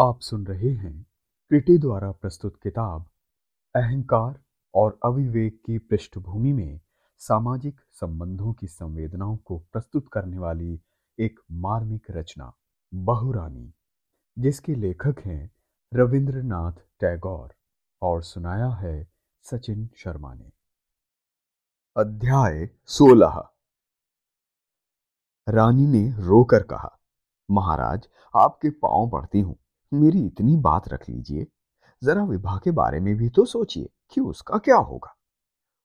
आप सुन रहे हैं क्रिटी द्वारा प्रस्तुत किताब, अहंकार और अविवेक की पृष्ठभूमि में सामाजिक संबंधों की संवेदनाओं को प्रस्तुत करने वाली एक मार्मिक रचना, बहुरानी, जिसके लेखक हैं रविंद्रनाथ टैगोर और सुनाया है सचिन शर्मा ने। अध्याय सोलह। रानी ने रोकर कहा, महाराज, आपके पाँव पड़ती हूँ। मेरी इतनी बात रख लीजिए। जरा विवाह के बारे में भी तो सोचिए कि उसका क्या होगा।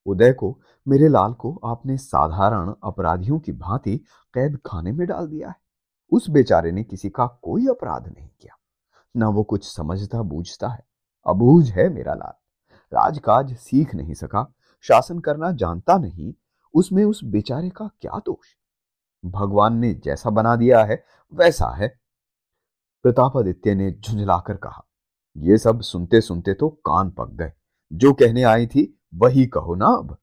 उदय को, मेरे लाल को आपने साधारण अपराधियों की भांति कैद खाने में डाल दिया है। उस बेचारे ने किसी का कोई अपराध नहीं किया। न वो कुछ समझता बूझता है। अबूझ है मेरा लाल। राजकाज सीख नहीं सका, शासन करना जानता नहीं, उसमें उस बेचारे का क्या दोष? भगवान ने जैसा बना दिया है, वैसा है। प्रतापादित्य ने झुंझलाकर कहा यह सब सुनते सुनते तो कान पक गए। जो कहने आई थी, वही कहो ना अब।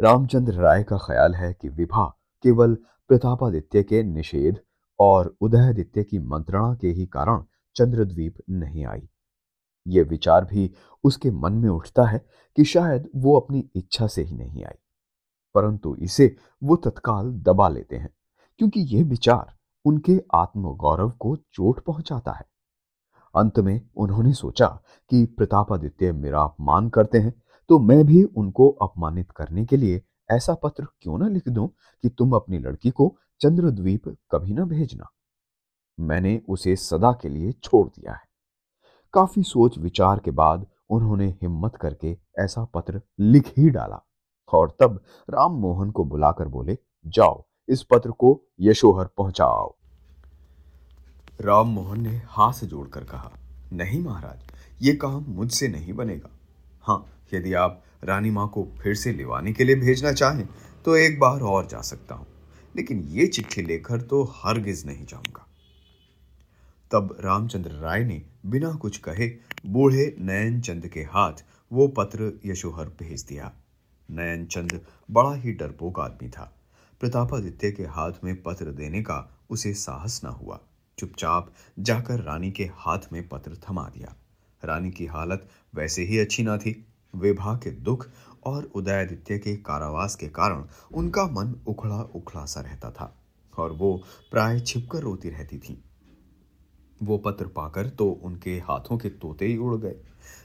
रामचंद्र राय का ख्याल है कि विभा केवल प्रतापादित्य के निषेध और उदयादित्य की मंत्रणा के ही कारण चंद्रद्वीप नहीं आई। यह विचार भी उसके मन में उठता है कि शायद वो अपनी इच्छा से ही नहीं आई। परंतु इसे वो तत्काल दबा लेते हैं, क्योंकि यह विचार उनके आत्मगौरव को चोट पहुंचाता है। अंत में उन्होंने सोचा कि प्रतापादित्य मेरा अपमान करते हैं तो मैं भी उनको अपमानित करने के लिए ऐसा पत्र क्यों ना लिख दूँ कि तुम अपनी लड़की को चंद्रद्वीप कभी ना भेजना। मैंने उसे सदा के लिए छोड़ दिया है। काफ़ी सोच विचार के बाद उन्होंने हिम्मत करके ऐसा पत्र लिख ही डाला और तब राम मोहन को बुलाकर बोले, जाओ इस पत्र को यशोहर पहुंचाओ। राम मोहन ने हाथ जोड़कर कहा, नहीं महाराज, ये काम मुझसे नहीं बनेगा। हाँ यदि आप रानी माँ को फिर से लिवाने के लिए भेजना चाहें तो एक बार और जा सकता हूँ। लेकिन ये चिट्ठी लेकर तो हरगिज नहीं जाऊँगा। तब रामचंद्र राय ने बिना कुछ कहे बूढ़े नयन चंद के हाथ वो पत्र यशोहर भेज दिया। नयन चंद बड़ा ही डरपोक आदमी था। प्रतापादित्य के हाथ में पत्र देने का उसे साहस न हुआ। चुपचाप जाकर रानी के हाथ में पत्र थमा दिया। रानी की हालत वैसे ही अच्छी ना थी। विभा के दुख और उदयादित्य के कारावास के कारण उनका मन उखड़ा उखड़ा सा रहता था और वो प्राय छिपकर रोती रहती थी। वो पत्र पाकर तो उनके हाथों के तोते ही उड़ गए।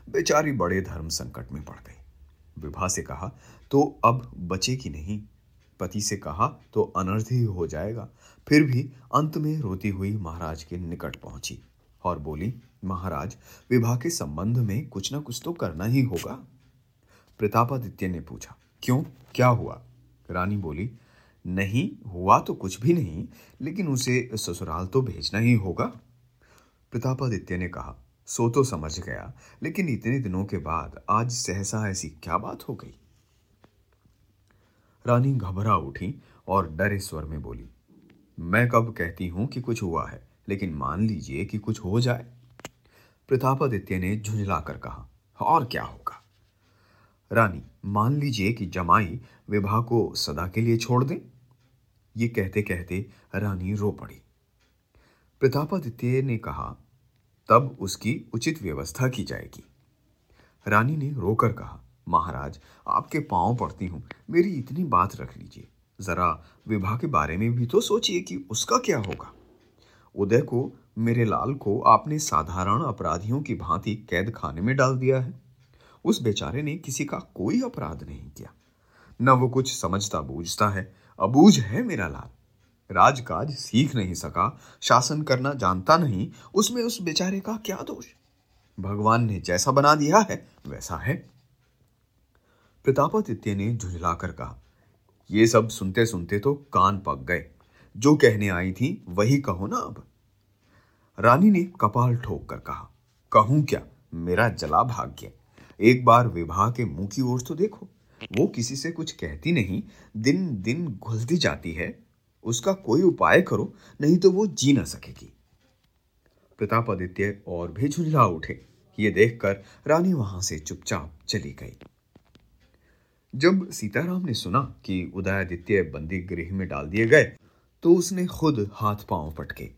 बेचारी बड़े धर्म संकट में पड़ गई। विभा से कहा तो अब बचे की नहीं? पति से कहा तो अनर्थ ही हो जाएगा। फिर भी अंत में रोती हुई महाराज के निकट पहुँची और बोली, महाराज, विवाह के संबंध में कुछ ना कुछ तो करना ही होगा। प्रतापादित्य ने पूछा, क्यों? क्या हुआ? रानी बोली, नहीं, हुआ तो कुछ भी नहीं, लेकिन उसे ससुराल तो भेजना ही होगा। प्रतापादित्य ने कहा, सो तो समझ गया, लेकिन इतने दिनों के बाद आज सहसा ऐसी क्या बात हो गई? रानी घबरा उठी और डरे स्वर में बोली, मैं कब कहती हूँ कि कुछ हुआ है, लेकिन मान लीजिए कि कुछ हो जाए? प्रतापादित्य ने झुंझलाकर कहा, और क्या होगा? रानी, मान लीजिए कि जमाई विवाह को सदा के लिए छोड़ दें? ये कहते कहते रानी रो पड़ी। प्रतापादित्य ने कहा, तब उसकी उचित व्यवस्था की जाएगी। रानी ने रोकर कहा महाराज, आपके पाँव पड़ती हूँ। मेरी इतनी बात रख लीजिए। जरा विवाह के बारे में भी तो सोचिए कि उसका क्या होगा। उदय को, मेरे लाल को आपने साधारण अपराधियों की भांति कैद खाने में डाल दिया है। उस बेचारे ने किसी का कोई अपराध नहीं किया। न वो कुछ समझता बूझता है। अबूझ है मेरा लाल। राजकाज सीख नहीं सका, शासन करना जानता नहीं, उसमें उस बेचारे का क्या दोष? भगवान ने जैसा बना दिया है, वैसा है। प्रतापादित्य ने झुंझलाकर कहा, ये सब सुनते सुनते तो कान पक गए। जो कहने आई थी, वही कहो ना अब। रानी ने कपाल ठोक कर कहा, कहूँ क्या? मेरा जला भाग्य। एक बार विवाह के मुँह की ओर तो देखो, वो किसी से कुछ कहती नहीं दिन दिन घुलती जाती है। उसका कोई उपाय करो, नहीं तो वो जी ना सकेगी। प्रतापादित्य और भी झुंझला उठे। ये देखकर रानी वहाँ से चुपचाप चली गई। जब सीताराम ने सुना कि उदयादित्य बंदी गृह में डाल दिए गए तो उसने खुद हाथ पाँव पटके।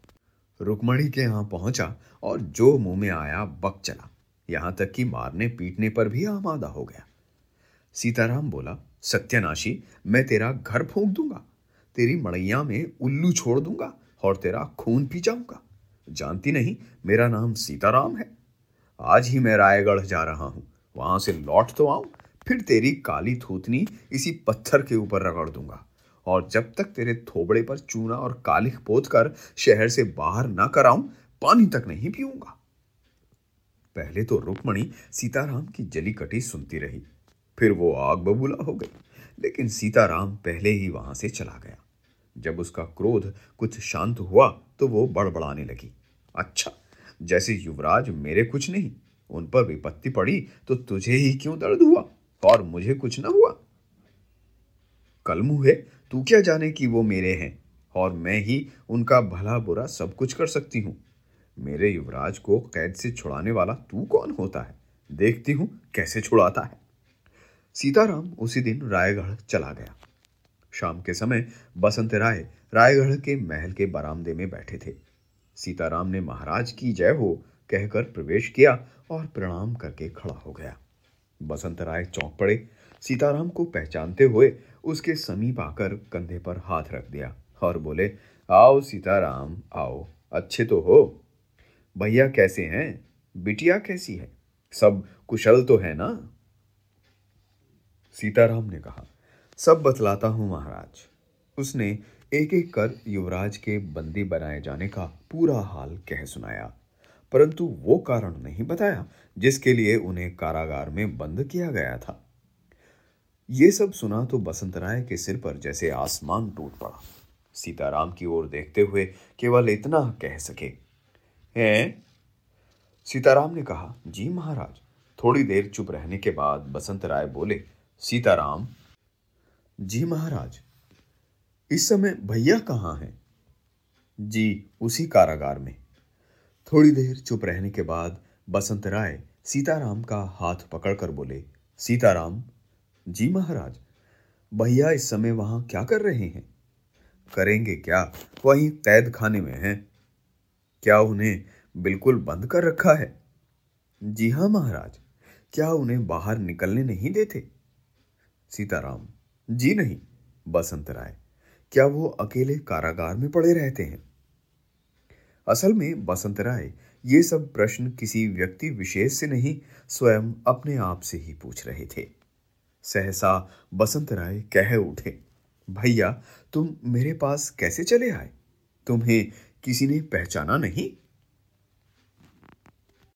रुकमणी के यहाँ पहुँचा और जो मुँह में आया, बक चला। यहाँ तक कि मारने पीटने पर भी आमादा हो गया। सीताराम बोला, सत्यानाशी, मैं तेरा घर फूंक दूँगा, तेरी मड़ैया में उल्लू छोड़ दूँगा और तेरा खून पी जाऊँगा। जानती नहीं, मेरा नाम सीताराम है। आज ही मैं रायगढ़ जा रहा हूँ, वहाँ से लौट तो आऊँ। फिर तेरी काली थूतनी इसी पत्थर के ऊपर रगड़ दूँगा। और जब तक तेरे थोबड़े पर चूना और कालिख पोत कर शहर से बाहर ना कराऊं, पानी तक नहीं पीऊँगा। पहले तो रुक्मणी सीताराम की जली कटी सुनती रही। फिर वो आग बबूला हो गई, लेकिन सीताराम पहले ही वहाँ से चला गया। जब उसका क्रोध कुछ शांत हुआ तो वो बड़बड़ाने लगी। अच्छा जैसे युवराज मेरे कुछ नहीं, उन पर विपत्ति पड़ी तो तुझे ही क्यों दर्द हुआ? और मुझे कुछ ना हुआ। कल मुहे तू क्या जाने कि वो मेरे हैं, और मैं ही उनका भला बुरा सब कुछ कर सकती हूँ। मेरे युवराज को कैद से छुड़ाने वाला तू कौन होता है? देखती हूँ कैसे छुड़ाता है। सीताराम उसी दिन रायगढ़ चला गया। शाम के समय बसंत राय रायगढ़ के महल के बरामदे में बैठे थे। सीताराम ने महाराज की जय हो कहकर प्रवेश किया और प्रणाम करके खड़ा हो गया। बसंत राय चौंक पड़े। सीताराम को पहचानते हुए उसके समीप आकर कंधे पर हाथ रख दिया और बोले, आओ सीताराम, आओ। अच्छे तो हो। भैया कैसे हैं? बिटिया कैसी है? सब कुशल तो है ना? सीताराम ने कहा, सब बतलाता हूँ महाराज। उसने एक एक कर युवराज के बंदी बनाए जाने का पूरा हाल कह सुनाया। परंतु वो कारण नहीं बताया जिसके लिए उन्हें कारागार में बंद किया गया था। ये सब सुना तो बसंत राय के सिर पर जैसे आसमान टूट पड़ा। सीताराम की ओर देखते हुए केवल इतना कह सके, हैं? सीताराम ने कहा, जी महाराज। थोड़ी देर चुप रहने के बाद बसंत राय बोले, सीताराम, जी महाराज, इस समय भैया कहाँ हैं? जी, उसी कारागार में। थोड़ी देर चुप रहने के बाद बसंत राय सीताराम का हाथ पकड़कर बोले, सीताराम, जी महाराज, भैया इस समय वहाँ क्या कर रहे हैं? करेंगे क्या? वहीं कैद खाने में हैं। क्या उन्हें बिल्कुल बंद कर रखा है? जी हाँ महाराज, क्या उन्हें बाहर निकलने नहीं देते? सीताराम, जी नहीं, बसंत राय, क्या वो अकेले कारागार में पड़े रहते हैं? असल में बसंत राय ये सब प्रश्न किसी व्यक्ति विशेष से नहीं, स्वयं अपने आप से ही पूछ रहे थे। सहसा बसंत राय कह उठे, भैया, तुम मेरे पास कैसे चले आए? तुम्हें किसी ने पहचाना नहीं?